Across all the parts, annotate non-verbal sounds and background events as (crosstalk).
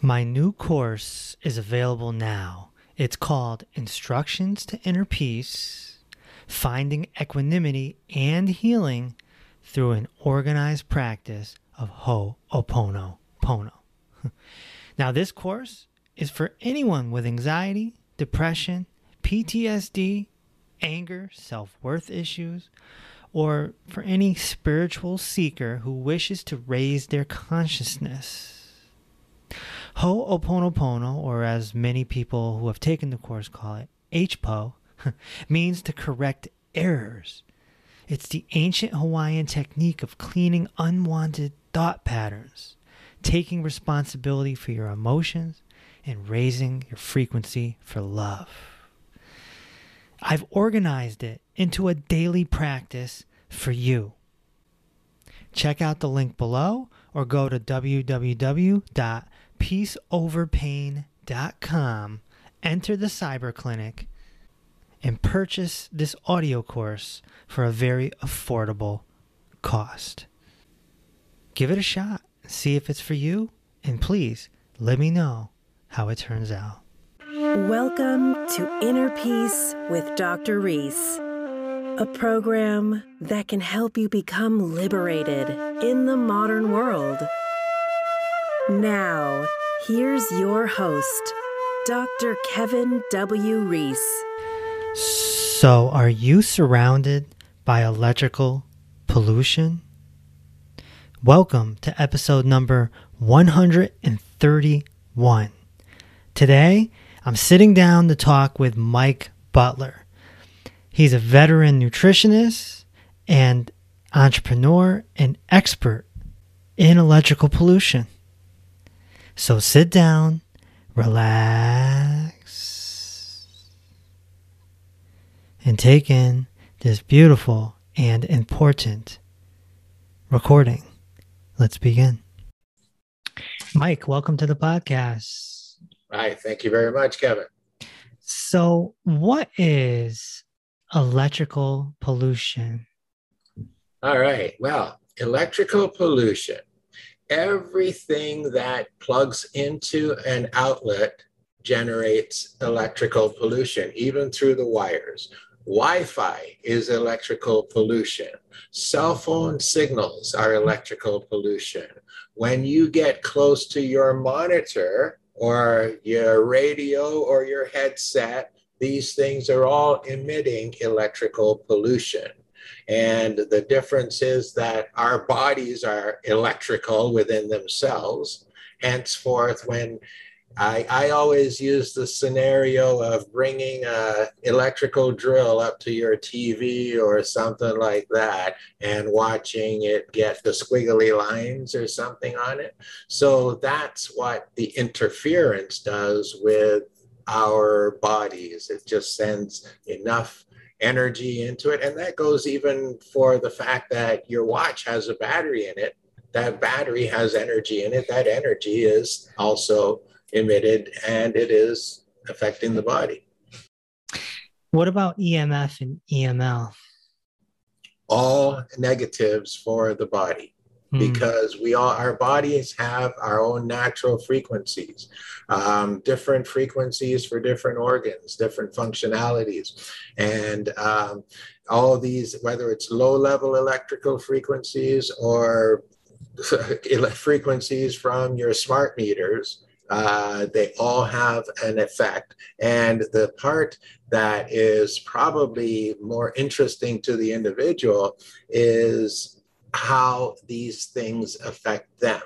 My new course is available now. It's called Instructions to Inner Peace Finding Equanimity and Healing Through an Organized Practice of Ho'oponopono. (laughs) now, this course is for anyone with anxiety, depression, PTSD, anger, self worth issues, or for any spiritual seeker who wishes to raise their consciousness. Ho'oponopono, or as many people who have taken the course call it, HPO, (laughs) means to correct errors. It's the ancient Hawaiian technique of cleaning unwanted thought patterns, taking responsibility for your emotions, and raising your frequency for love. I've organized it into a daily practice for you. Check out the link below or go to www peaceoverpain.com, enter the cyber clinic, and purchase this audio course for a very affordable cost. Give it a shot, see if it's for you, and please let me know how it turns out. Welcome to Inner Peace with Dr. Reese, a program that can help you become liberated in the modern world. Now, here's your host, Dr. Kevin W. Reese. So, are you surrounded by electrical pollution? Welcome to episode number 131. Today, I'm sitting down to talk with Mike Butler. He's a veteran nutritionist and entrepreneur and expert in electrical pollution. So sit down, relax, and take in this beautiful and important recording. Let's begin. Mike, welcome to the podcast. Right. Thank you very much, Kevin. So, what is electrical pollution? All right. Well, electrical pollution everything that plugs into an outlet generates electrical pollution, even through the wires. Wi Fi is electrical pollution. Cell phone signals are electrical pollution. When you get close to your monitor or your radio or your headset, these things are all emitting electrical pollution. And the difference is that our bodies are electrical within themselves. Henceforth, when I, I always use the scenario of bringing a electrical drill up to your TV or something like that and watching it get the squiggly lines or something on it. So that's what the interference does with our bodies. It just sends enough energy into it. And that goes even for the fact that your watch has a battery in it. That battery has energy in it. That energy is also emitted and it is affecting the body. What about EMF and EML? All negatives for the body. Hmm. because we all our bodies have our own natural frequencies um, different frequencies for different organs different functionalities and um, all these whether it's low level electrical frequencies or (laughs) frequencies from your smart meters uh, they all have an effect. And the part that is probably more interesting to the individual is how these things affect them.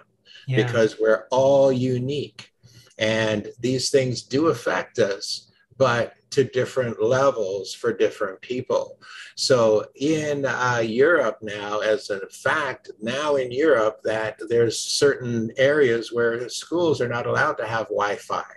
Yeah. because we're all unique and these things do affect us but to different levels for different people. So in uh, europe now as a fact now in europe that there's certain areas where schools are not allowed to have wi-fi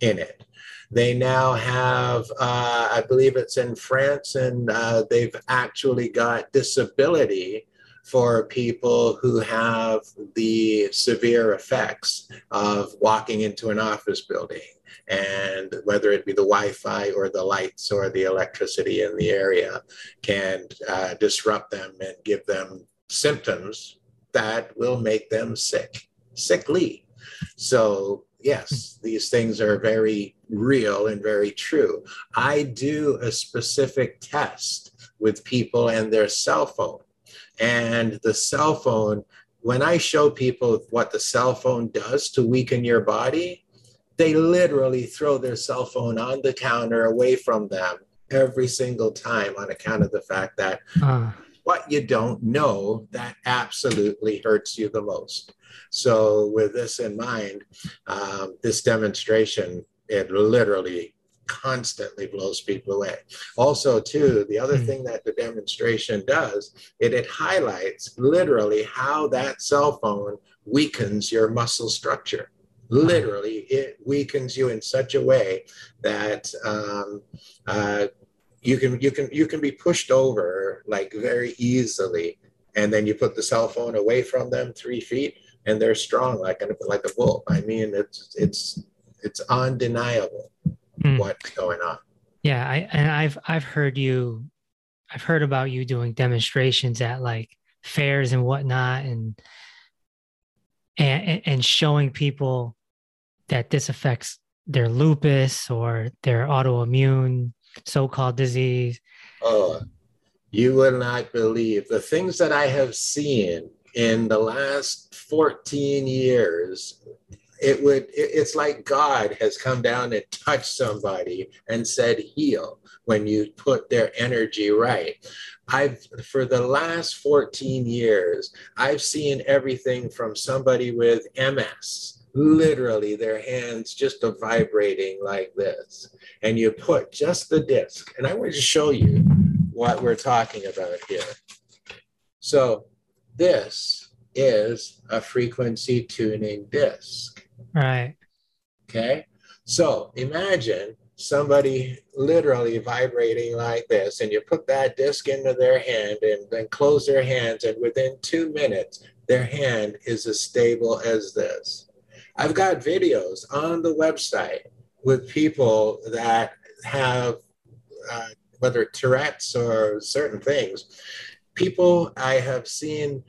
in it. They now have uh, i believe it's in france and uh, they've actually got disability for people who have the severe effects of walking into an office building and whether it be the Wi-Fi or the lights or the electricity in the area can uh, disrupt them and give them symptoms that will make them sick, sickly. So yes, these things are very real and very true. I do a specific test with people and their cell phone. And the cell phone, when I show people what the cell phone does to weaken your body, they literally throw their cell phone on the counter away from them every single time on account of the fact that uh. what you don't know that absolutely hurts you the most. So, with this in mind, um, this demonstration, it literally constantly blows people away. Also, too, the other mm. thing that the demonstration does, it, it highlights literally how that cell phone weakens your muscle structure. Literally, it weakens you in such a way that um, uh, you can you can you can be pushed over like very easily, and then you put the cell phone away from them three feet, and they're strong like a like a bull. I mean, it's it's it's undeniable mm. what's going on. Yeah, I and I've I've heard you, I've heard about you doing demonstrations at like fairs and whatnot, and and and showing people that this affects their lupus or their autoimmune so-called disease. Oh, you will not believe the things that I have seen in the last 14 years it would it's like god has come down and touched somebody and said heal when you put their energy right. I've for the last 14 years i've seen everything from somebody with ms literally their hands just are vibrating like this and you put just the disc and i want to show you what we're talking about here. So this is a frequency tuning disc Right. Okay. So imagine somebody literally vibrating like this, and you put that disc into their hand and then close their hands, and within two minutes, their hand is as stable as this. I've got videos on the website with people that have, uh, whether Tourette's or certain things, people I have seen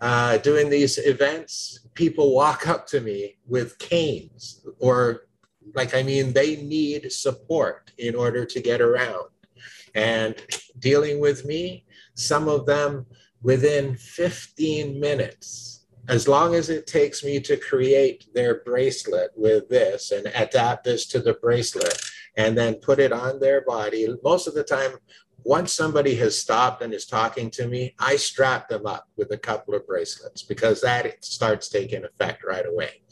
uh, doing these events, people walk up to me with canes or like, I mean, they need support in order to get around. And dealing with me, some of them within 15 minutes, as long as it takes me to create their bracelet with this and adapt this to the bracelet and then put it on their body, most of the time once somebody has stopped and is talking to me, I strap them up with a couple of bracelets because that starts taking effect right away.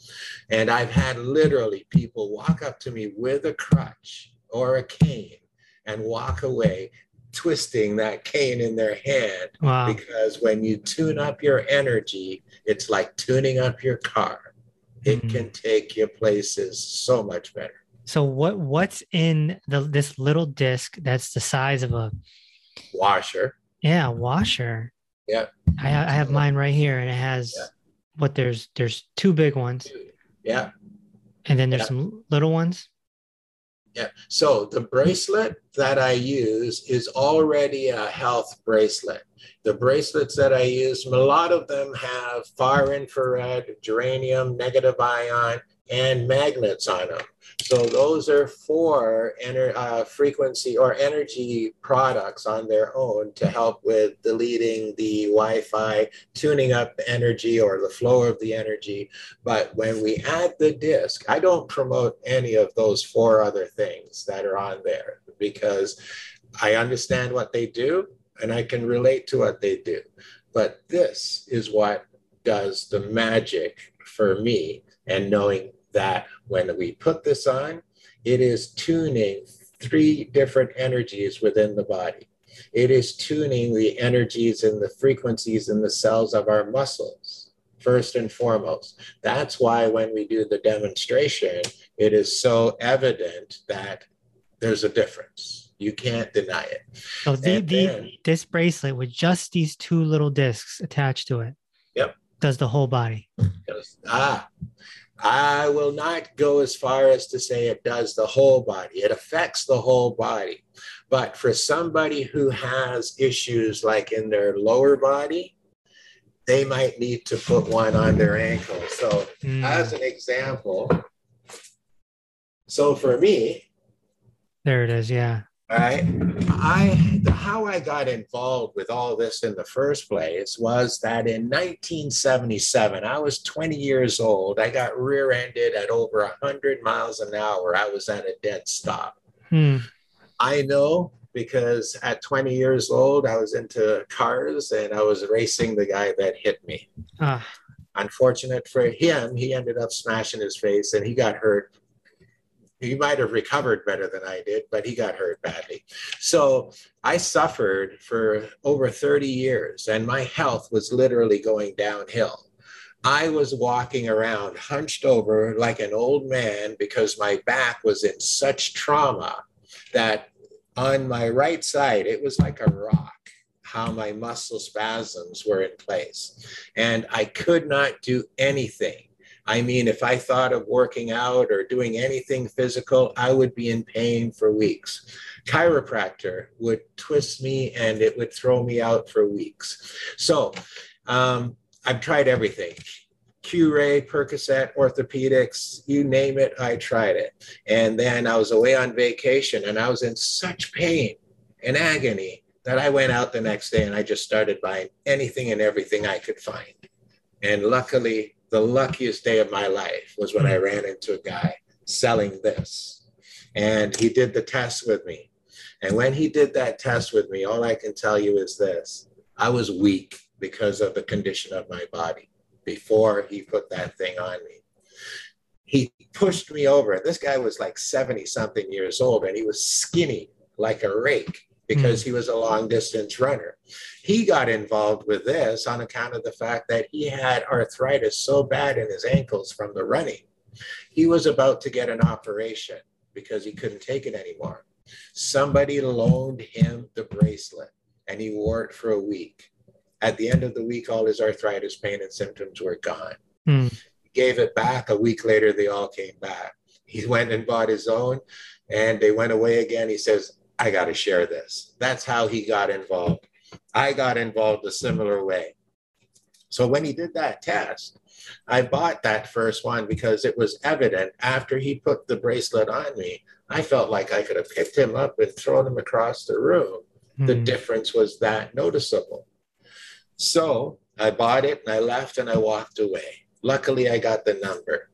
And I've had literally people walk up to me with a crutch or a cane and walk away twisting that cane in their hand wow. because when you tune up your energy, it's like tuning up your car. It mm-hmm. can take you places so much better. So what what's in the this little disc that's the size of a washer? Yeah, washer. Yeah. I, I have mine right here, and it has yeah. what there's there's two big ones. Yeah. And then there's yeah. some little ones. Yeah. So the bracelet that I use is already a health bracelet. The bracelets that I use, a lot of them have far infrared, germanium, negative ion, and magnets on them. So those are four uh, frequency or energy products on their own to help with deleting the Wi-Fi, tuning up energy or the flow of the energy. But when we add the disk, I don't promote any of those four other things that are on there because I understand what they do and I can relate to what they do. But this is what does the magic for me and knowing that when we put this on, it is tuning three different energies within the body. It is tuning the energies and the frequencies in the cells of our muscles, first and foremost. That's why when we do the demonstration, it is so evident that there's a difference. You can't deny it. So the, the then, this bracelet with just these two little discs attached to it. Yep. Does the whole body. Ah, I will not go as far as to say it does the whole body. It affects the whole body. But for somebody who has issues like in their lower body, they might need to put one on their ankle. So, mm. as an example, So for me, there it is. Yeah. Right. I how I got involved with all this in the first place was that in 1977, I was 20 years old. I got rear-ended at over 100 miles an hour. I was at a dead stop. Hmm. I know because at 20 years old, I was into cars and I was racing the guy that hit me. Ah. Unfortunate for him, he ended up smashing his face and he got hurt he might have recovered better than I did, but he got hurt badly. So I suffered for over 30 years, and my health was literally going downhill. I was walking around hunched over like an old man because my back was in such trauma that on my right side, it was like a rock how my muscle spasms were in place. And I could not do anything I mean, if I thought of working out or doing anything physical, I would be in pain for weeks. Chiropractor would twist me and it would throw me out for weeks. So um, I've tried everything. Q-ray, Percocet, orthopedics, you name it, I tried it. And then I was away on vacation and I was in such pain and agony that I went out the next day and I just started buying anything and everything I could find. And luckily, the luckiest day of my life was when I hmm. ran into a guy selling this. And he did the test with me. And when he did that test with me, all I can tell you is this I was weak because of the condition of my body before he put that thing on me. He pushed me over. This guy was like 70 something years old and he was skinny like a rake because mm. he was a long distance runner. He got involved with this on account of the fact that he had arthritis so bad in his ankles from the running. He was about to get an operation because he couldn't take it anymore. Somebody loaned him the bracelet and he wore it for a week. At the end of the week, all his arthritis pain and symptoms were gone. Mm. He gave it back. A week later, they all came back. He went and bought his own and they went away again. He says, I got to share this. That's how he got involved. I got involved a similar way. So when he did that test, I bought that first one because it was evident after he put the bracelet on me, I felt like I could have picked him up and thrown him across the room. Mm. The hmm. difference was that noticeable. So I bought it and I left and I walked away. Luckily, I got the number.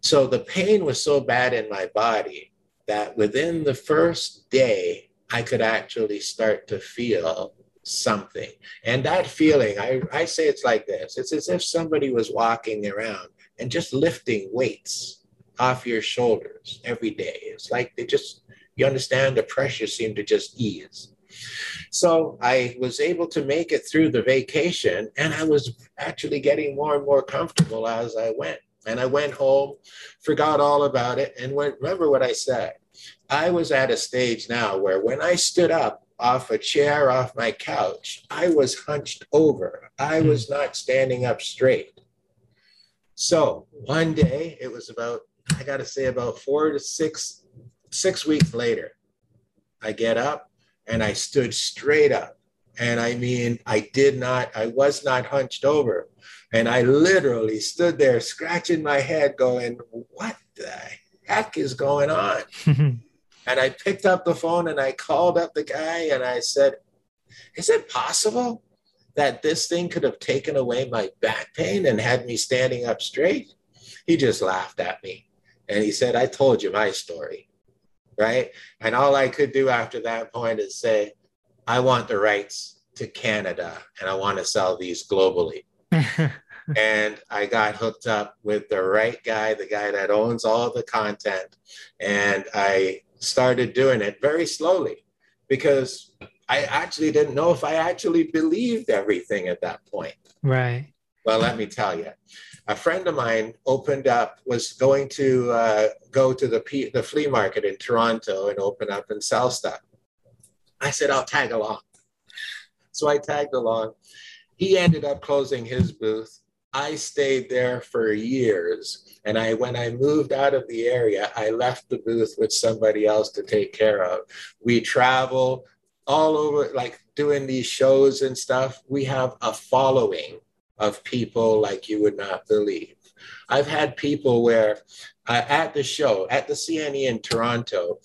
So the pain was so bad in my body that within the first day, I could actually start to feel something. And that feeling, I, I say it's like this it's as if somebody was walking around and just lifting weights off your shoulders every day. It's like they just, you understand, the pressure seemed to just ease. So I was able to make it through the vacation and I was actually getting more and more comfortable as I went. And I went home, forgot all about it, and went, remember what I said. I was at a stage now where when I stood up off a chair off my couch, I was hunched over. I hmm. was not standing up straight. So one day, it was about, I got to say, about four to six, six weeks later, I get up and I stood straight up. And I mean, I did not, I was not hunched over. And I literally stood there scratching my head, going, What the heck is going on? (laughs) and I picked up the phone and I called up the guy and I said, Is it possible that this thing could have taken away my back pain and had me standing up straight? He just laughed at me and he said, I told you my story. Right. And all I could do after that point is say, I want the rights to Canada and I want to sell these globally. (laughs) and I got hooked up with the right guy, the guy that owns all the content. And I started doing it very slowly because I actually didn't know if I actually believed everything at that point. Right. Well, let me tell you. A friend of mine opened up, was going to uh, go to the, P- the flea market in Toronto and open up and sell stuff. I said, I'll tag along. So I tagged along. He ended up closing his booth. I stayed there for years. And I, when I moved out of the area, I left the booth with somebody else to take care of. We travel all over, like doing these shows and stuff. We have a following of people like you would not believe. I've had people where uh, at the show, at the CNE in Toronto,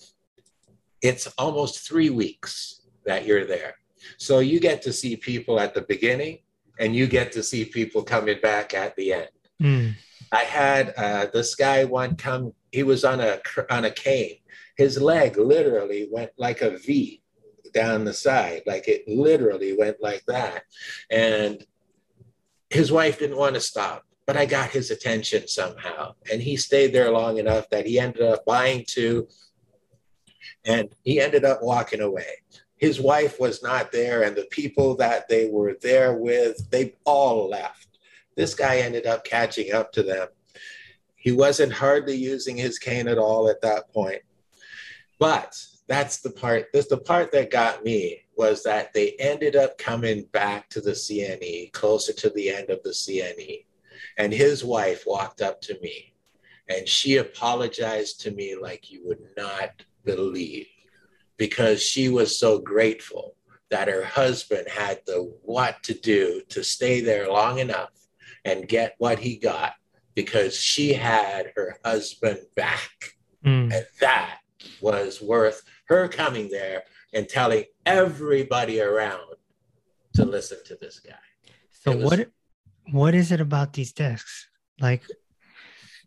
it's almost three weeks that you're there. So you get to see people at the beginning and you get to see people coming back at the end. Mm. I had uh, this guy one come, he was on a, on a cane. His leg literally went like a V down the side, like it literally went like that. And his wife didn't want to stop, but I got his attention somehow. And he stayed there long enough that he ended up buying two and he ended up walking away. His wife was not there, and the people that they were there with, they all left. This guy ended up catching up to them. He wasn't hardly using his cane at all at that point. But that's the part, that's the part that got me was that they ended up coming back to the CNE, closer to the end of the CNE. And his wife walked up to me and she apologized to me like you would not believe because she was so grateful that her husband had the what to do to stay there long enough and get what he got because she had her husband back. Mm. And that was worth her coming there and telling everybody around to listen to this guy. So was- what what is it about these discs? Like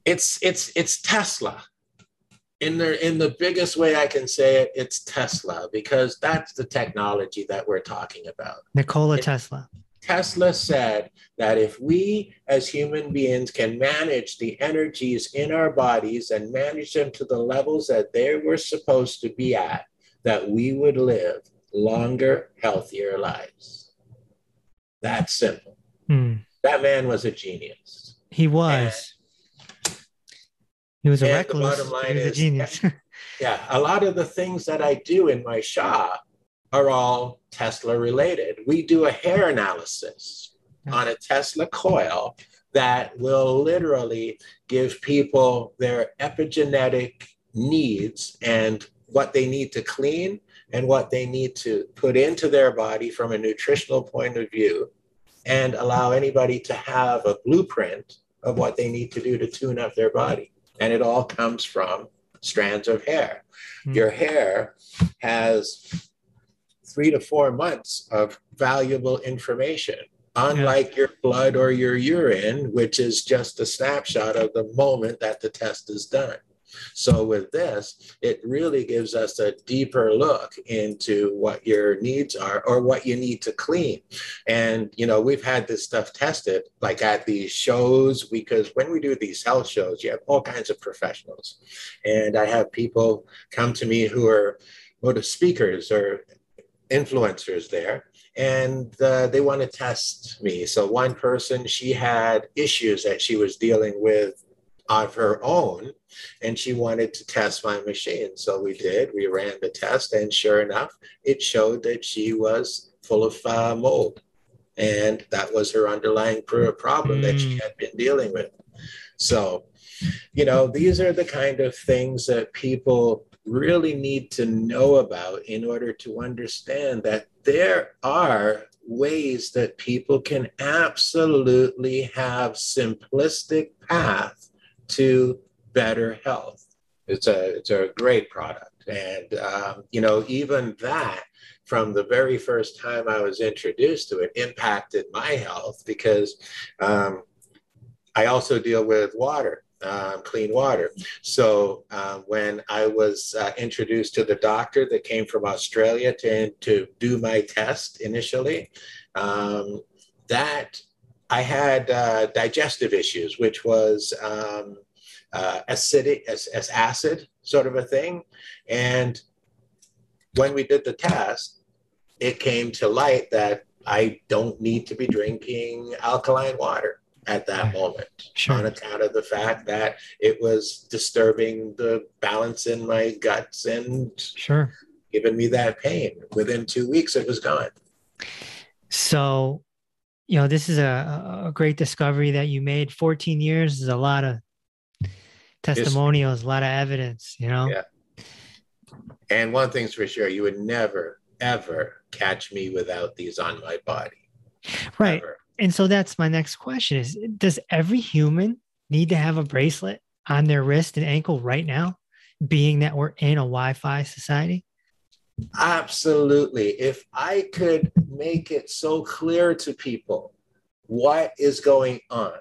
It's it's it's Tesla. In the in the biggest way I can say it, it's Tesla because that's the technology that we're talking about. Nikola It- Tesla. Tesla said that if we as human beings can manage the energies in our bodies and manage them to the levels that they were supposed to be at, that we would live longer, healthier lives. That simple. Mm. That man was a genius. He was. He was a and the recluse. bottom line He was a is- genius. Yeah, a lot of the things that I do in my shop are all Tesla related. We do a hair analysis on a Tesla coil that will literally give people their epigenetic needs and what they need to clean and what they need to put into their body from a nutritional point of view and allow anybody to have a blueprint of what they need to do to tune up their body. And it all comes from strands of hair. Hmm. Your hair has three to four months of valuable information, unlike your blood or your urine, which is just a snapshot of the moment that the test is done. So, with this, it really gives us a deeper look into what your needs are or what you need to clean. And, you know, we've had this stuff tested like at these shows because when we do these health shows, you have all kinds of professionals. And I have people come to me who are motive speakers or influencers there and uh, they want to test me so one person she had issues that she was dealing with of her own and she wanted to test my machine. So we did. We ran the test and sure enough it showed that she was full of uh, mold. And that was her underlying pr- problem that she Mm. had been dealing with. So you know these are the kind of things that people really need to know about in order to understand that there are ways that people can absolutely have simplistic path to better health. It's a it's a great product. And um, you know even that from the very first time i was introduced to it impacted my health because um, i also deal with water um, clean water. So um, when I was uh, introduced to the doctor that came from Australia to, to do my test initially, um, that I had uh, digestive issues, which was um, uh, acidic, as, as acid sort of a thing. And when we did the test, it came to light that I don't need to be drinking alkaline water at that moment Sure. on account of the fact that it was disturbing the balance in my guts and Sure. giving me that pain. Within two weeks, it was gone. So, you know, this is a, a great discovery that you made. 14 years is a lot of testimonials, a lot of evidence, you know? Yeah. And one thing's for sure, you would never, ever catch me without these on my body. Right. Ever. And so that's my next question is does every human need to have a bracelet on their wrist and ankle right now, being that we're in a Wi Fi society? Absolutely. If I could make it so clear to people what is going on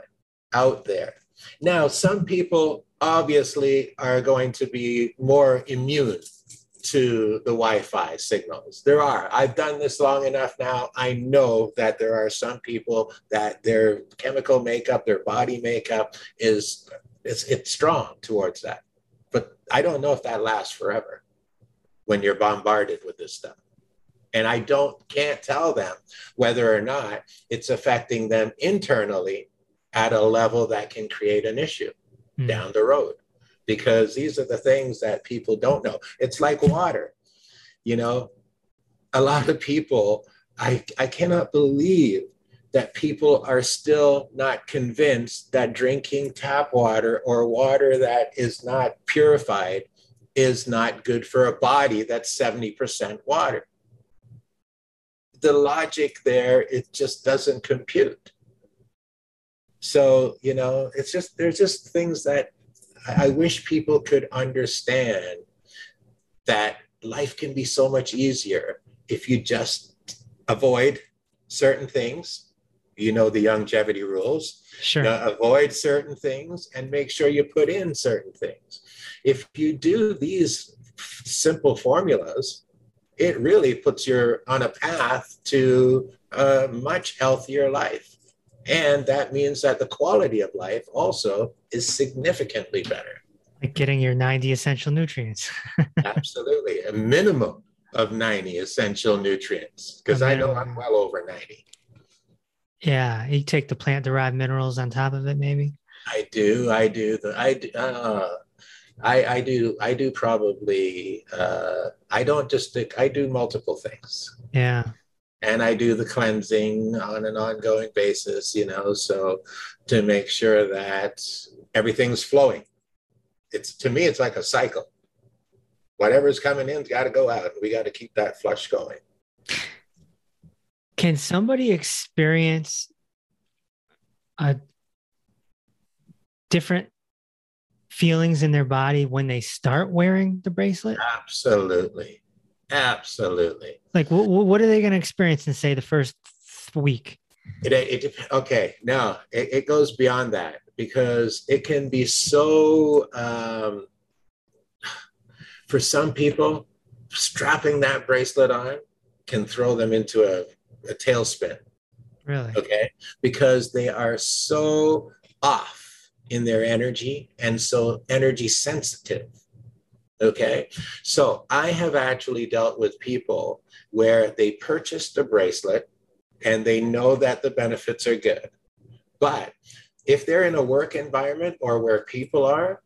out there. Now, some people obviously are going to be more immune to the Wi Fi signals. There are. I've done this long enough now. I know that there are some people that their chemical makeup, their body makeup is it's, it's strong towards that. But I don't know if that lasts forever when you're bombarded with this stuff. And I don't can't tell them whether or not it's affecting them internally at a level that can create an issue mm. down the road because these are the things that people don't know. It's like water. You know, a lot of people, I, I cannot believe that people are still not convinced that drinking tap water or water that is not purified is not good for a body that's 70% water. The logic there, it just doesn't compute. So, you know, it's just, there's just things that I wish people could understand that life can be so much easier if you just avoid certain things. You know the longevity rules. Sure. Uh, avoid certain things and make sure you put in certain things. If you do these simple formulas, it really puts you on a path to a much healthier life. And that means that the quality of life also is significantly better. Like getting your 90 essential nutrients. (laughs) Absolutely. A minimum of 90 essential nutrients because I know I'm well over 90. Yeah. You take the plant derived minerals on top of it, maybe? I do. I do. The, I, do, uh, I, I do. I do probably. Uh, I don't just. I do multiple things. Yeah and I do the cleansing on an ongoing basis, you know, so to make sure that everything's flowing. It's to me, it's like a cycle. Whatever's coming in's got to go out. We got to keep that flush going. Can somebody experience a different feelings in their body when they start wearing the bracelet? Absolutely. Absolutely. Like, what, what are they going to experience in, say, the first week? It, it, okay, no, it, it goes beyond that because it can be so, um, for some people, strapping that bracelet on can throw them into a, a tailspin. Really? Okay. Because they are so off in their energy and so energy sensitive Okay. So I have actually dealt with people where they purchased a bracelet and they know that the benefits are good. But if they're in a work environment or where people are,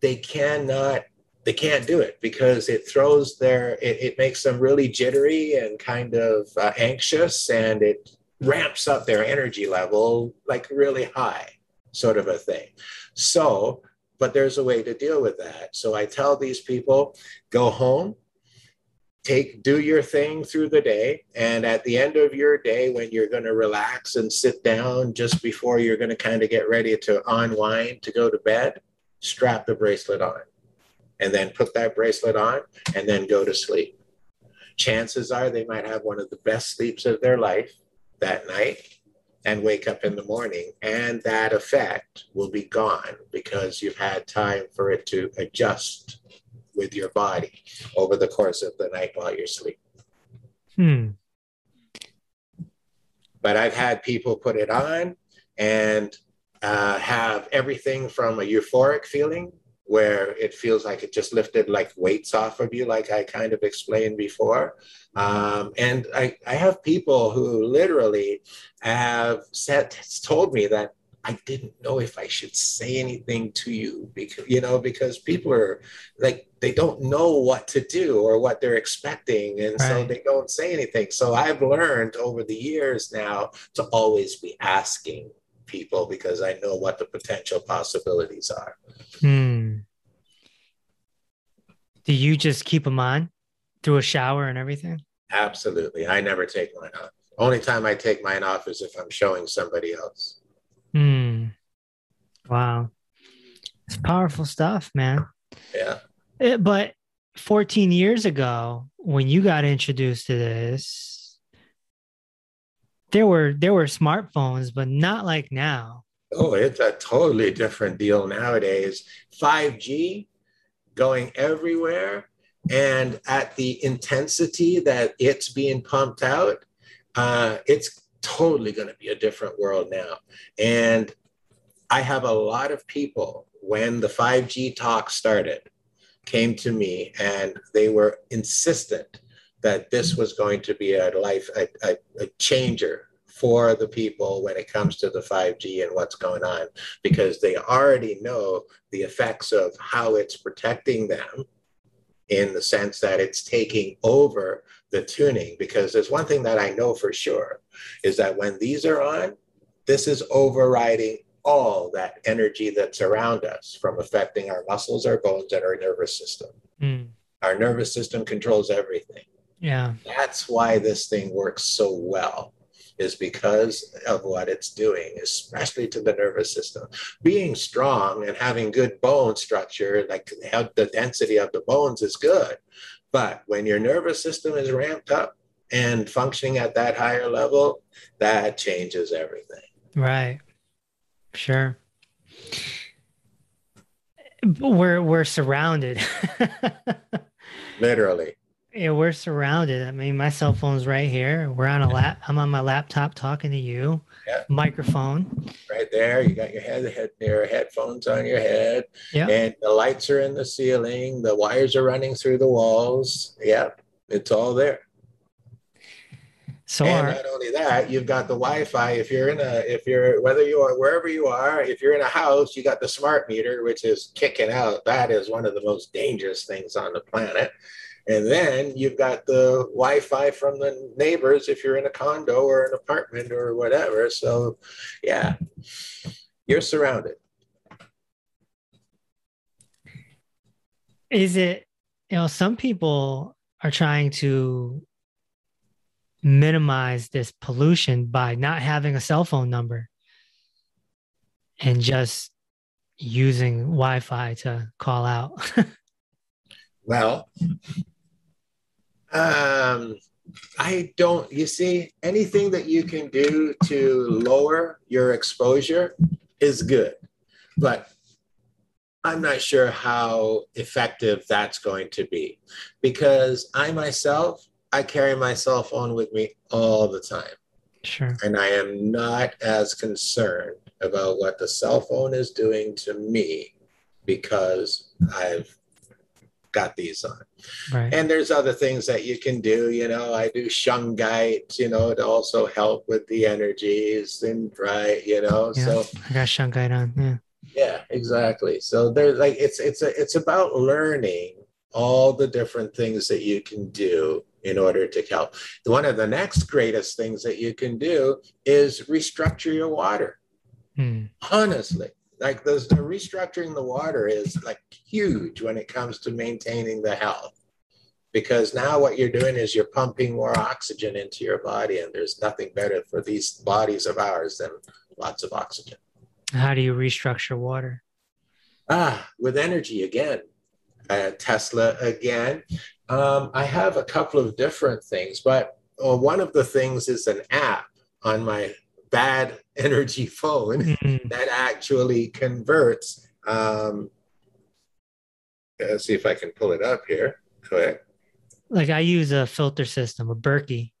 they cannot they can't do it because it throws their it, it makes them really jittery and kind of uh, anxious and it ramps up their energy level like really high sort of a thing so but there's a way to deal with that. So I tell these people go home, take do your thing through the day. And at the end of your day when you're going to relax and sit down just before you're going to kind of get ready to unwind to go to bed strap the bracelet on. And then put that bracelet on and then go to sleep. Chances are they might have one of the best sleeps of their life that night and wake up in the morning. And that effect will be gone because you've had time for it to adjust with your body over the course of the night while you're sleeping. Hmm. But I've had people put it on and uh, have everything from a euphoric feeling where it feels like it just lifted like weights off of you, like I kind of explained before. Um, and I, I have people who literally have said, told me that I didn't know if I should say anything to you because, you know, because people are like, they don't know what to do or what they're expecting. And right. so they don't say anything. So I've learned over the years now to always be asking people because I know what the potential possibilities are. Hmm. Do you just keep them on through a shower and everything? Absolutely. I never take mine off. Only time I take mine off is if I'm showing somebody else. Hmm. Wow. It's powerful stuff, man. Yeah. It- but 14 years ago, when you got introduced to this, there were there were smartphones, but not like now. Oh, it's a totally different deal nowadays. 5G going everywhere and at the intensity that it's being pumped out, uh, it's totally going to be a different world now. And I have a lot of people when the 5G talk started came to me and they were insistent that this was going to be a life a, a, a changer for the people when it comes to the 5G and what's going on because they already know the effects of how it's protecting them in the sense that it's taking over the tuning because there's one thing that I know for sure is that when these are on this is overriding all that energy that's around us from affecting our muscles, our bones, and our nervous system. Mm, Our nervous system controls everything. yeah. That's why this thing works so well, is because of what it's doing, especially to the nervous system. Being strong and having good bone structure, like how the density of the bones is good. But when your nervous system is ramped up and functioning at that higher level, that changes everything. Right. Sure. We're we're surrounded. (laughs) Literally. Yeah, we're surrounded. I mean, my cell phone's right here. We're on a lap. I'm on my laptop talking to you. Yeah. Microphone. right there. You got your head, head your headphones on your head, Yeah. and the lights are in the ceiling. The wires are running through the walls. Yep, it's all there. So and our, not only that, you've got the Wi-Fi. If you're in a, if you're whether you are wherever you are, if you're in a house, you got the smart meter, which is kicking out. That is one of the most dangerous things on the planet. And then you've got the Wi-Fi from the neighbors if you're in a condo or an apartment or whatever. So, yeah, you're surrounded. is it you know some people are trying to minimize this pollution by not having a cell phone number and just using wi-fi to call out (laughs) Well, um, I don't, you see, anything that you can do to lower your exposure is good. But I'm not sure how effective that's going to be because I myself, I carry my cell phone with me all the time. sure And I am not as concerned about what the cell phone is doing to me because I've got these on. right And there's other things that you can do. You know, I do shungite, you know, to also help with the energies and right, you know. Yeah. So i got shungite on yeah yeah, exactly. So there's like it's it's a, it's about learning all the different things that you can do in order to help. One of the next greatest things that you can do is restructure your water. Hmm. Honestly, like those the restructuring the water is like huge when it comes to maintaining the health. Because now what you're doing is you're pumping more oxygen into your body, and there's nothing better for these bodies of ours than lots of oxygen. how do you restructure water Ah, with energy again, uh, Tesla again. Um, I have a couple of different things, but uh, one of the things is an app on my bad energy phone Hmm. that actually converts. Um, let's see if I can pull it up here. Quick. like i use a filter system a berkey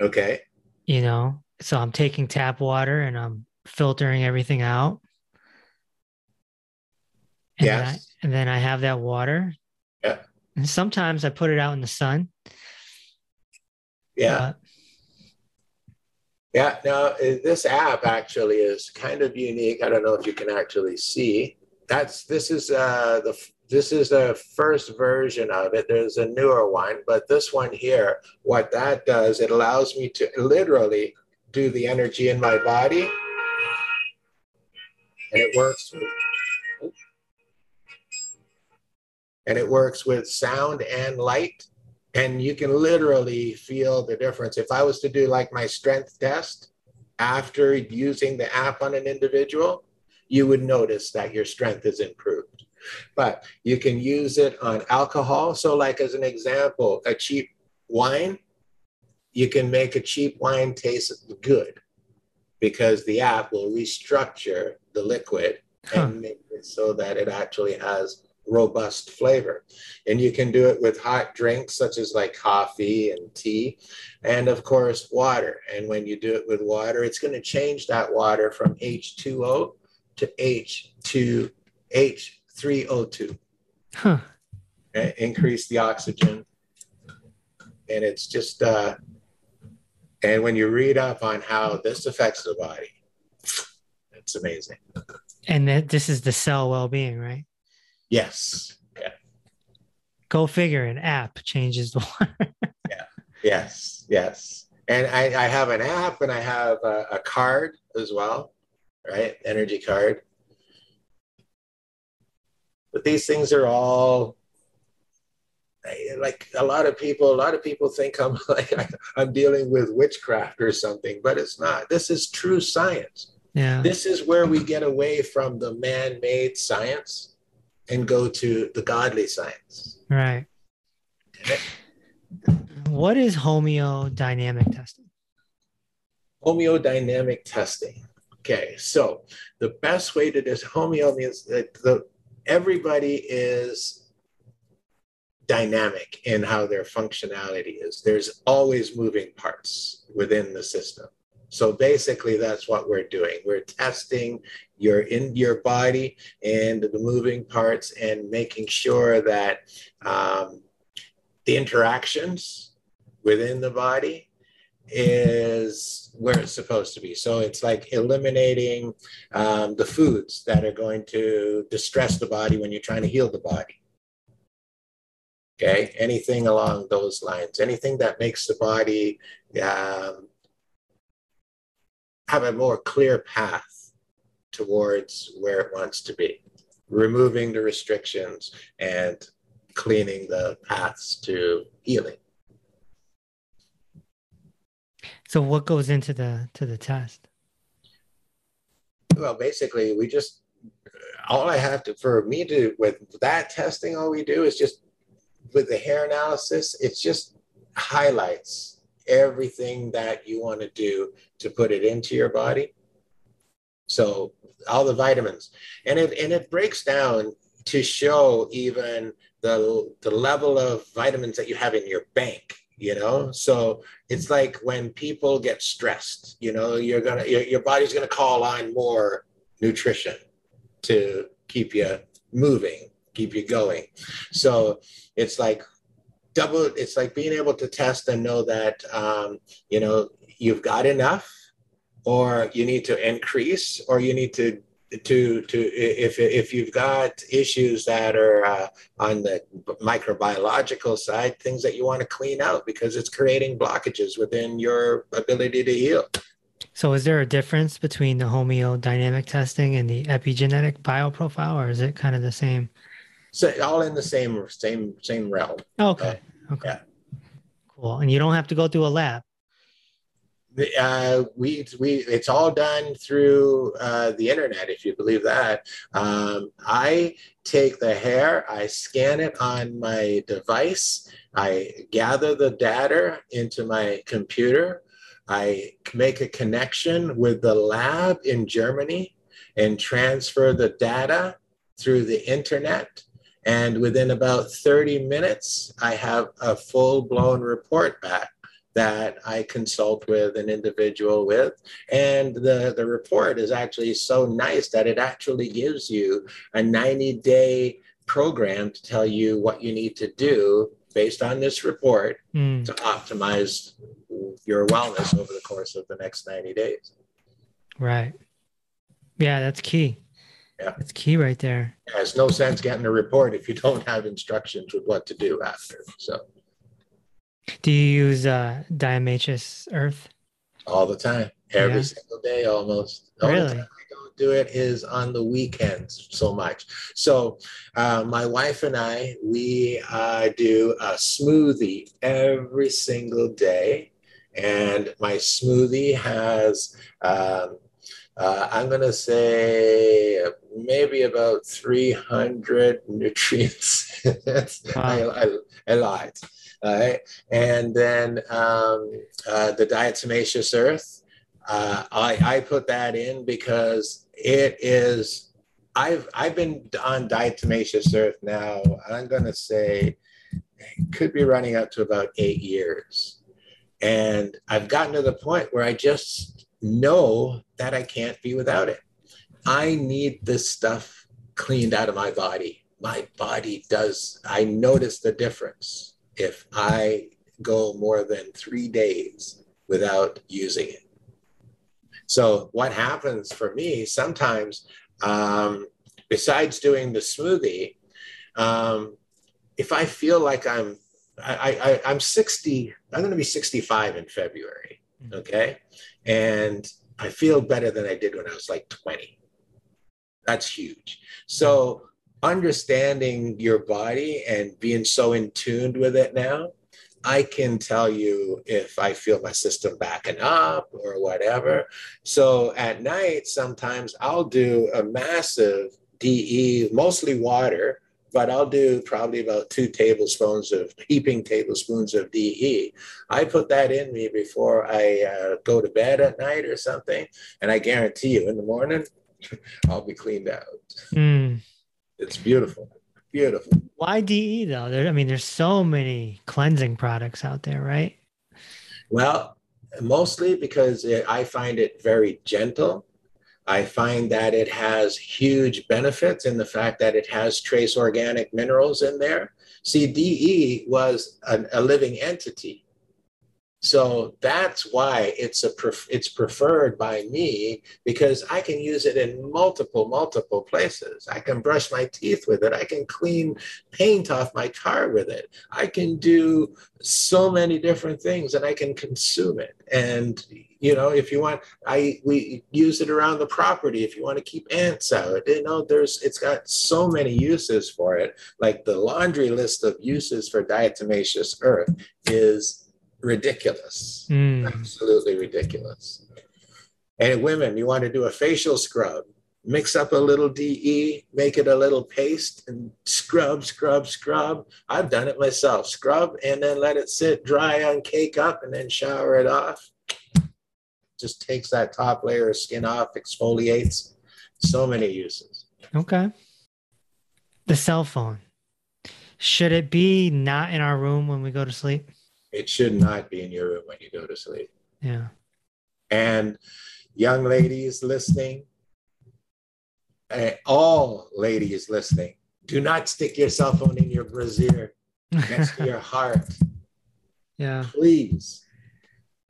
Okay. you know so i'm taking tap water and i'm filtering everything out and then I, Yes. and then i have that water Yeah. and sometimes i put it out in the sun Yeah. Yeah, no, uh, this app actually is kind of unique. I don't know if you can actually see. That's this is uh the this is the first version of it. There's a newer one, but this one here, what that does, it allows me to literally do the energy in my body, and it works with and it works with sound and light and you can literally feel the difference. If I was to do like my strength test after using the app on an individual, you would notice that your strength is improved. But you can use it on alcohol. So, like as an example, a cheap wine, you can make a cheap wine taste good because the app will restructure the liquid huh. and make it so that it actually has robust flavor. And you can do it with hot drinks such as like coffee and tea, and of course, water. And when you do it with water, it's going to change that water from H2O to H2 H3O2. Huh. Okay? Increase the oxygen. And it's just, uh, and when you read up on how this affects the body, it's amazing. And that this is the cell well-being, right? Yes. Yeah. Go figure. An app changes the (laughs) water. yeah. Yes. Yes. And I, I have an app and I have a, a card as well, right? Energy card. But these things are all like a lot of people a lot of people think i'm (laughs) like i'm dealing with witchcraft or something but it's not this is true science yeah this is where we get away from the man-made science and go to the godly science right what is homeodynamic testing homeodynamic testing okay so the best way to do homeo means that the everybody is dynamic in how their functionality is. There's always moving parts within the system. So basically, that's what we're doing. We're testing your in your body and the moving parts and making sure that um, the interactions within the body is where it's supposed to be. So it's like eliminating um, the foods that are going to distress the body when you're trying to heal the body. Okay, anything along those lines, anything that makes the body um, have a more clear path towards where it wants to be, removing the restrictions and cleaning the paths to healing. So what goes into the to the test? Well, basically, we just all I have to for me to with that testing, all we do is just with the hair analysis, it's just highlights everything that you want to do to put it into your body. So all the vitamins, and it and it breaks down to show even the the level of vitamins that you have in your bank. You know, so it's like when people get stressed. You know, you're gonna your, your body's gonna call on more nutrition to keep you moving keep you going. So it's like double, it's like being able to test and know that, um, you know, you've got enough or you need to increase or you need to to to if if you've got issues that are uh, on the microbiological side things that you want to clean out because it's creating blockages within your ability to heal so is there a difference between the homeodynamic testing and the epigenetic bioprofile or is it kind of the same so all in the same same same realm. Okay. Uh, okay. Yeah. Cool. And you don't have to go through a lab. Uh, we we it's all done through uh, the internet, if you believe that. Um, I take the hair, I scan it on my device, I gather the data into my computer, I make a connection with the lab in Germany, and transfer the data through the internet and within about 30 minutes, I have a full blown report back that I consult with an individual with. And the, the report is actually so nice that it actually gives you a 90 day program to tell you what you need to do based on this report mm. to optimize your wellness over the course of the next 90 days. Right. Yeah, that's key. Yeah. It's key right there. It has no sense getting a report if you don't have instructions with what to do after. So, do you use uh, Diatomaceous Earth? All the time, every yeah. single day almost. The really? I don't do it is on the weekends so much. So, uh, my wife and I, we uh, do a smoothie every single day. And my smoothie has um, uh, I'm going to say maybe about 300 nutrients. wow. (laughs) I, I, a lot. Right. And then um, uh, the diatomaceous earth, uh, I, I put that in because it is, I've, I've been on diatomaceous earth now, I'm going to say, could be running up to about eight years. And I've gotten to the point where I just know that I can't be without it. I need this stuff cleaned out of my body. My body does, I notice the difference if I go more than three days without using it. So, what happens for me sometimes, um, besides doing the smoothie, um, if I feel like I'm, I, I, I'm 60, I'm going to be 65 in February. Mm-hmm. Okay. And I feel better than I did when I was like 20. That's huge. So understanding your body and being so in tuned with it now, I can tell you if I feel my system backing up or whatever. So at night, sometimes I'll do a massive DE, mostly water, but I'll do probably about two tablespoons of heaping tablespoons of DE. I put that in me before I uh, go to bed at night or something, and I guarantee you, in the morning, (laughs) I'll be cleaned out. Mm. It's beautiful, beautiful. Why DE though? There, I mean, there's so many cleansing products out there, right? Well, mostly because it, I find it very gentle I find that it has huge benefits in the fact that it has trace organic minerals in there. CDE was an, a living entity. So that's why it's a pref- it's preferred by me because I can use it in multiple multiple places. I can brush my teeth with it. I can clean paint off my car with it. I can do so many different things and I can consume it. And you know, if you want, I we use it around the property if you want to keep ants out. You know, there's it's got so many uses for it. Like the laundry list of uses for diatomaceous earth is ridiculous. Mm. Absolutely ridiculous. And women, you want to do a facial scrub, mix up a little DE, make it a little paste, and scrub, scrub, scrub. I've done it myself. Scrub and then let it sit dry on cake up and then shower it off. Just takes that top layer of skin off, exfoliates. So many uses. Okay. The cell phone. Should it be not in our room when we go to sleep? It should not be in your room when you go to sleep. Yeah. And young ladies listening, uh, all ladies listening, do not stick your cell phone in your brassiere next to (laughs) your heart. Yeah. Please.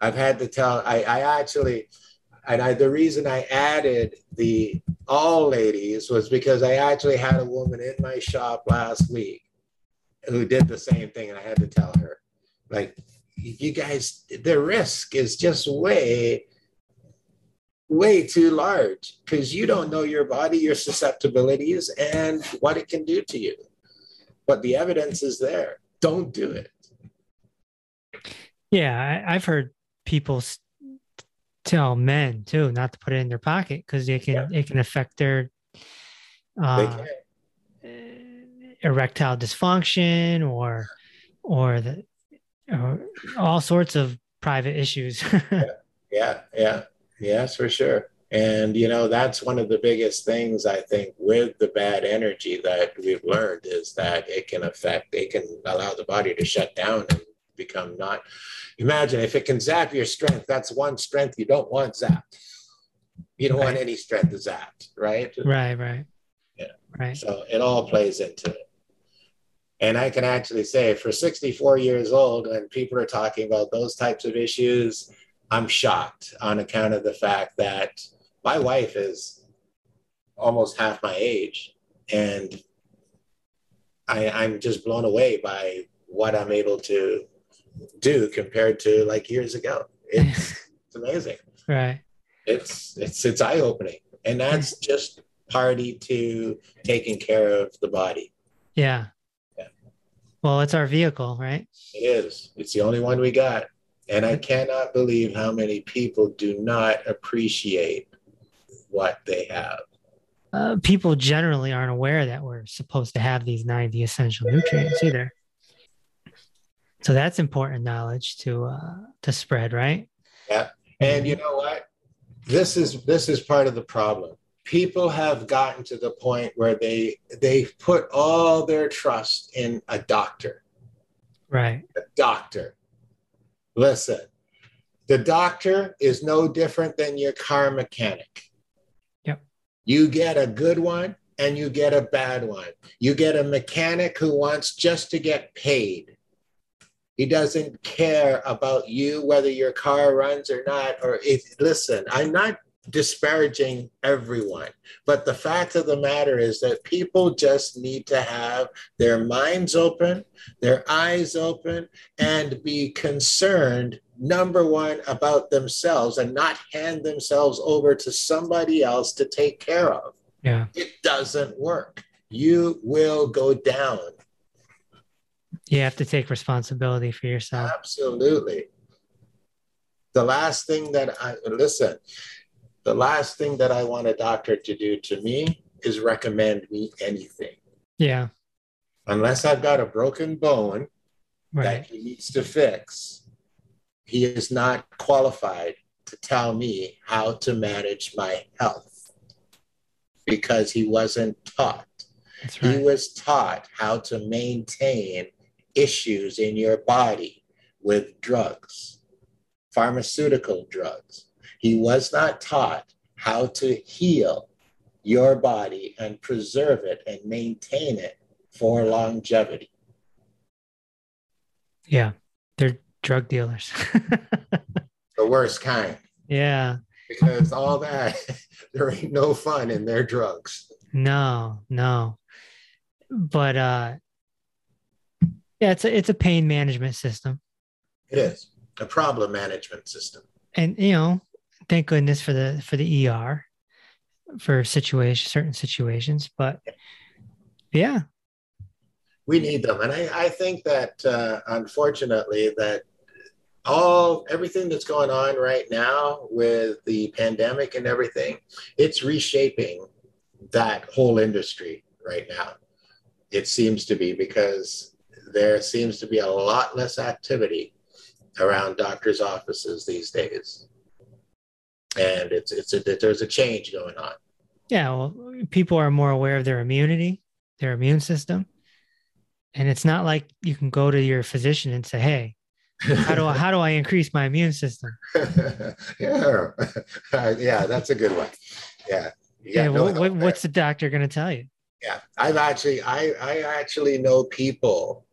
I've had to tell, I, I actually, and I, the reason I added the all ladies was because I actually had a woman in my shop last week who did the same thing, and I had to tell her like you guys the risk is just way way too large because you don't know your body your susceptibilities and what it can do to you. But the evidence is there. Don't do it. Yeah I, have heard people tell men too not to put it in their pocket because it can yeah. it can affect their uh, erectile dysfunction or or the uh, all sorts of private issues. (laughs) yeah, yeah, yeah, yes, for sure. And you know, that's one of the biggest things I think with the bad energy that we've learned is that it can affect, it can allow the body to shut down and become not. Imagine if it can zap your strength, that's one strength you don't want zapped. You don't right. want any strength zapped, right? Right, right. Yeah. Right. So it all plays into it. And I can actually say for 64 years old, when people are talking about those types of issues, I'm shocked on account of the fact that my wife is almost half my age. And I, I'm just blown away by what I'm able to do compared to like years ago. (laughs) It's, it's amazing. Right. It's it's it's eye opening. And that's just party to taking care of the body. Yeah. Well, it's our vehicle, right? It is. It's the only one we got. And I cannot believe how many people do not appreciate what they have. Uh, people generally aren't aware that we're supposed to have these 90 essential nutrients either. So that's important knowledge to uh, to spread, right? Yeah. And you know what? This is this is part of the problem. People have gotten to the point where they they've put all their trust in a doctor. Right. A doctor. Listen, the doctor is no different than your car mechanic. Yep. You get a good one and you get a bad one. You get a mechanic who wants just to get paid. He doesn't care about you, whether your car runs or not. Or if, listen, I'm not disparaging everyone, but the fact of the matter is that people just need to have their minds open, their eyes open, and be concerned, number one, about themselves and not hand themselves over to somebody else to take care of. Yeah. It doesn't work. You will go down. You have to take responsibility for yourself. Absolutely. The last thing that I listen, the last thing that I want a doctor to do to me is recommend me anything. Yeah. Unless I've got a broken bone Right. that he needs to fix, he is not qualified to tell me how to manage my health because he wasn't taught. That's He was taught how to maintain issues in your body with drugs, pharmaceutical drugs. He was not taught how to heal your body and preserve it and maintain it for longevity. Yeah. They're drug dealers. (laughs) The worst kind, yeah. because all that, (laughs) there ain't no fun in their drugs. No, no. But uh yeah, it's a it's a pain management system. It is a problem management system. And you know, thank goodness for the for the ER for situation certain situations. But yeah, we need them and i, I think that uh, unfortunately that all everything that's going on right now with the pandemic and everything it's reshaping that whole industry right now it seems to be because there seems to be a lot less activity around doctors offices these days and it's it's a there's a change going on yeah, well, people are more aware of their immunity, their immune system. And it's not like you can go to your physician and say, "Hey, how do I, how do I increase my immune system?" (laughs) yeah, (laughs) yeah, that's a good one. Yeah, Yeah, no what, what, what's the doctor going to tell you? yeah. I've actually, I, I actually know people.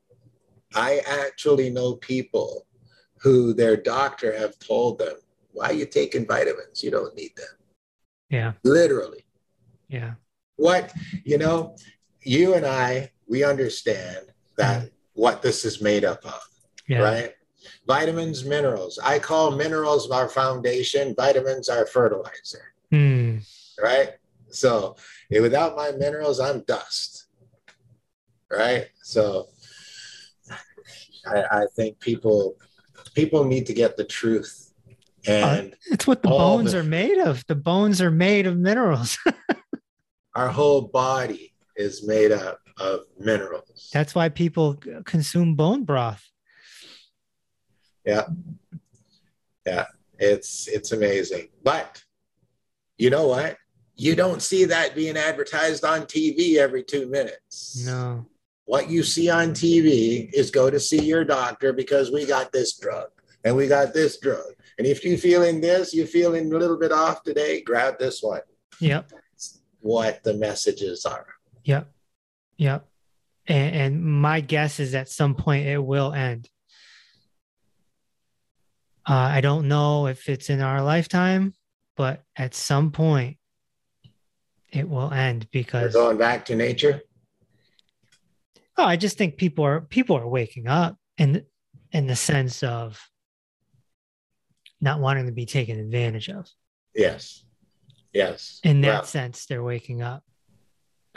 I actually know people who their doctor have told them, "Why are you taking vitamins? You don't need them." Yeah, Literally, yeah, what you know, you and I, we understand that what this is made up of. yeah, right? Vitamins, minerals. I call minerals our foundation, vitamins our fertilizer, Hmm. right? So without my minerals, I'm dust, right? So I, I think people people need to get the truth, and It's what the bones the- are made of. The bones are made of minerals. (laughs) our whole body is made up of minerals. That's why people consume bone broth. Yeah. Yeah. It's it's amazing, but you know what? You don't see that being advertised on TV every two minutes. No. what you see on TV is go to see your doctor because we got this drug and we got this drug. And if you're feeling this, you're feeling a little bit off today, grab this one. Yep. What the messages are. Yep. Yep. And, and my guess is at some point it will end. Uh, I don't know if it's in our lifetime, but at some point it will end We're because going back to nature. oh, I just think people are people are waking up in in the sense of not wanting to be taken advantage of. Yes. Yes. in that sense they're waking up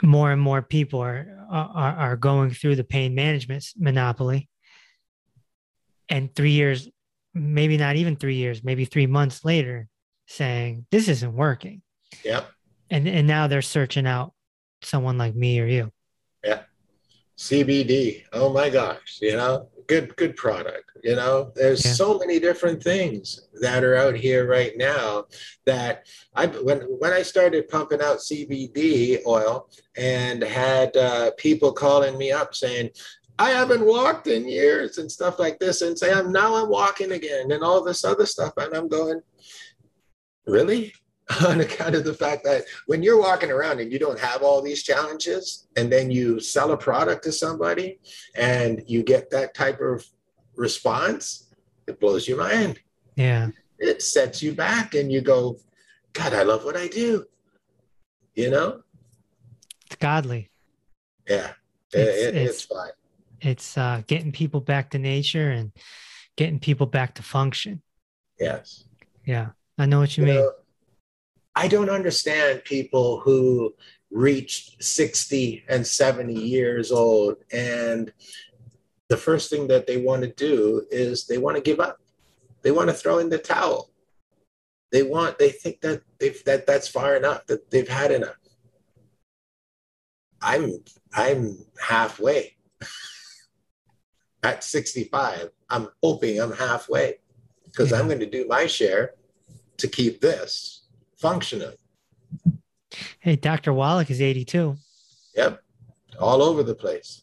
more and more people are, are are going through the pain management monopoly and three years maybe not even three years maybe three months later saying this isn't working Yep. And and now they're searching out someone like me or you. Yeah. CBD. Oh my gosh, you know, good good product. You know, there's Yeah. so many different things that are out here right now that I when when I started pumping out CBD oil and had uh, people calling me up saying. I haven't walked in years and stuff like this, and say I'm now I'm walking again and all this other stuff, and I'm going, really? (laughs) On account of the fact that when you're walking around and you don't have all these challenges, and then you sell a product to somebody and you get that type of response, it blows your mind. Yeah. It sets you back, and you go, God, I love what I do. You know? It's godly. Yeah, it- It's- it- it's- it's fine. It's uh, getting people back to nature and getting people back to function. Yes. Yeah. I know what you You mean. know, I don't understand people who reached 60 and 70 years old and the first thing that they want to do is they want to give up. They want to throw in the towel. They want they think that they've that that's far enough, that they've had enough. I'm I'm halfway. (laughs) At 65, I'm hoping I'm halfway because I'm going to do my share to keep this functioning. Hey, Dr. Wallach is 82. Yep. All over the place.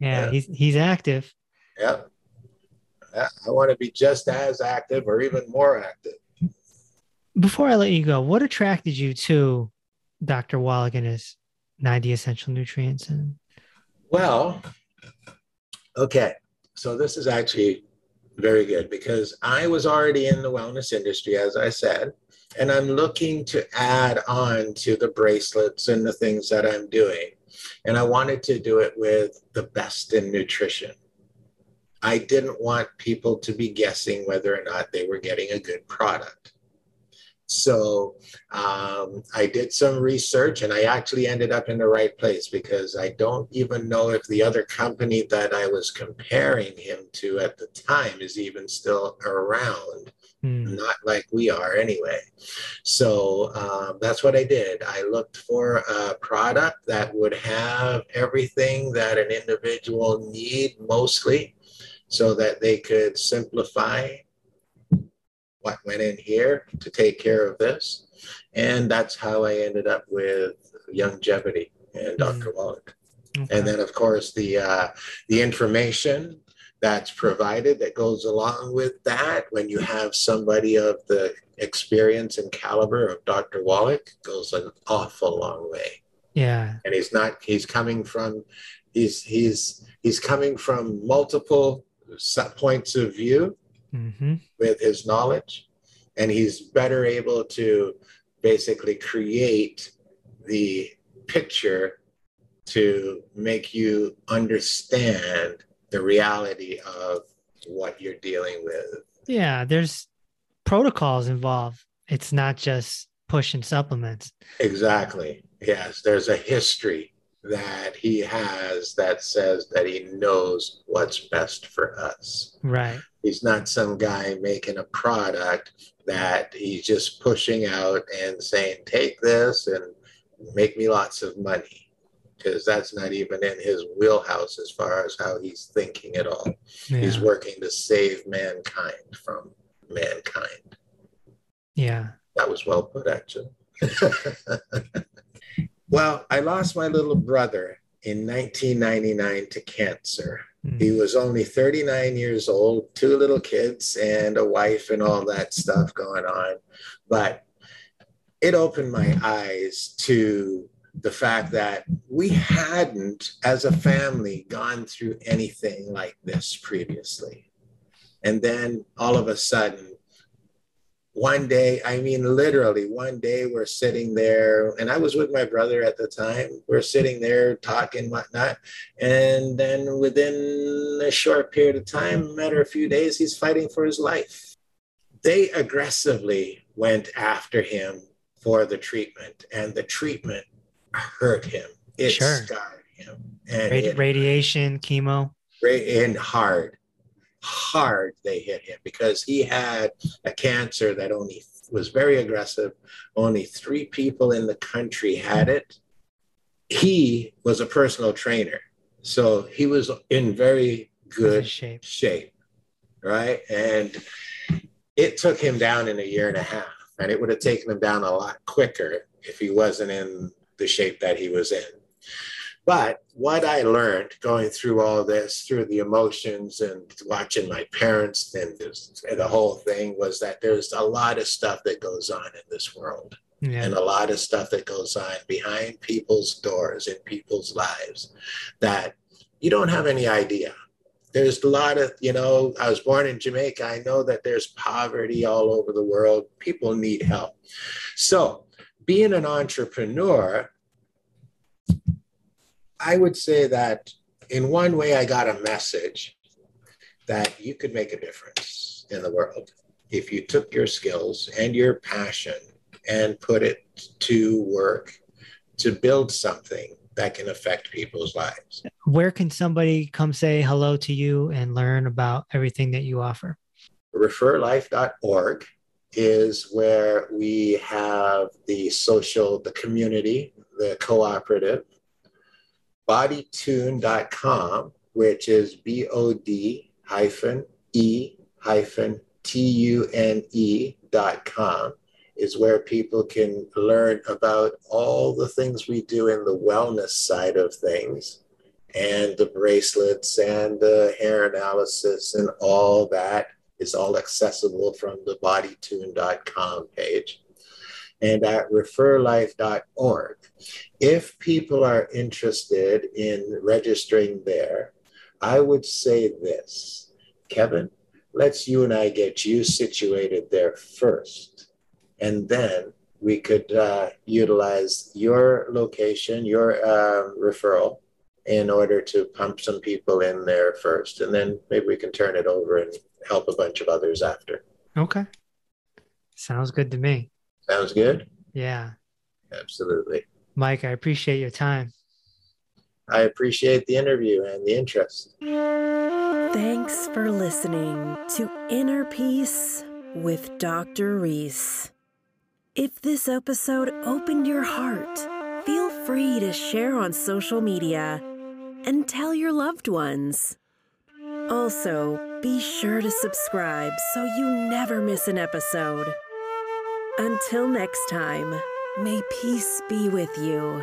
Yeah, Yeah. he's he's active. Yep. Yeah, I want to be just as active or even more active. Before I let you go, what attracted you to Dr. Wallach and his 90 essential nutrients? And Well, okay. So this is actually very good because I was already in the wellness industry, as I said, and I'm looking to add on to the bracelets and the things that I'm doing. And I wanted to do it with the best in nutrition. I didn't want people to be guessing whether or not they were getting a good product. So um, I did some research and I actually ended up in the right place because I don't even know if the other company that I was comparing him to at the time is even still around. Hmm, Not like we are anyway. So um, that's what I did. I looked for a product that would have everything that an individual need mostly so that they could simplify what went in here to take care of this. And that's how I ended up with Youngevity and Dr. Wallach. okay. And then, of course, the uh, the information that's provided that goes along with that when you have somebody of the experience and caliber of Dr. Wallach goes an awful long way. yeah, And he's not he's coming from he's he's he's coming from multiple points of view hmm with his knowledge and he's better able to basically create the picture to make you understand the reality of what you're dealing with yeah. There's protocols involved. It's not just pushing supplements. exactly yes there's a history that he has that says that he knows what's best for us Right. He's not some guy making a product that he's just pushing out and saying, take this and make me lots of money. Because that's not even in his wheelhouse as far as how he's thinking at all. He's working to save mankind from mankind. Yeah. That was well put, actually. (laughs) well, I lost my little brother in 1999 to cancer. Mm. He was only 39 years old, two little kids, and a wife, and all that stuff going on. But it opened my eyes to the fact that we hadn't, as a family, gone through anything like this previously. And then all of a sudden, one day, I mean, literally, one day we're sitting there, and I was with my brother at the time. We're sitting there talking, whatnot. And then within a short period of time, matter of a few days, he's fighting for his life. They aggressively went after him for the treatment, and the treatment hurt him. It Sure. scarred him. And Radi- radiation, chemo. And hard, hard they hit him because he had a cancer that only was very aggressive. Only three people in the country had it. He was a personal trainer. So he was in very good shape. shape, right? And it took him down in a year and a half, and it would have taken him down a lot quicker if he wasn't in the shape that he was in. But what I learned going through all this, through the emotions and watching my parents and, this, and the whole thing, was that there's a lot of stuff that goes on in this world Yeah. and a lot of stuff that goes on behind people's doors in people's lives that you don't have any idea. There's a lot of, you know, I was born in Jamaica. I know that there's poverty all over the world. People need help. So, being an entrepreneur, I would say that in one way, I got a message that you could make a difference in the world if you took your skills and your passion and put it to work to build something that can affect people's lives. Where can somebody come say hello to you and learn about everything that you offer? Referlife.org is where we have the social, the community, the cooperative. Bodytune.com, which is B O D hyphen E hyphen T U N E dot is where people can learn about all the things we do in the wellness side of things and the bracelets and the hair analysis and all that is all accessible from the bodytune.com page and at referlife.org. If people are interested in registering there, I would say this Kevin, let's you and I get you situated there first. And then we could uh, utilize your location, your uh, referral, in order to pump some people in there first. And then maybe we can turn it over and help a bunch of others after. Okay. Sounds good to me. Sounds good? Yeah. Absolutely. Mike, I appreciate your time. I appreciate the interview and the interest. Thanks for listening to Inner Peace with Dr. Reese. If this episode opened your heart, feel free to share on social media and tell your loved ones. Also, be sure to subscribe so you never miss an episode. Until next time, may peace be with you.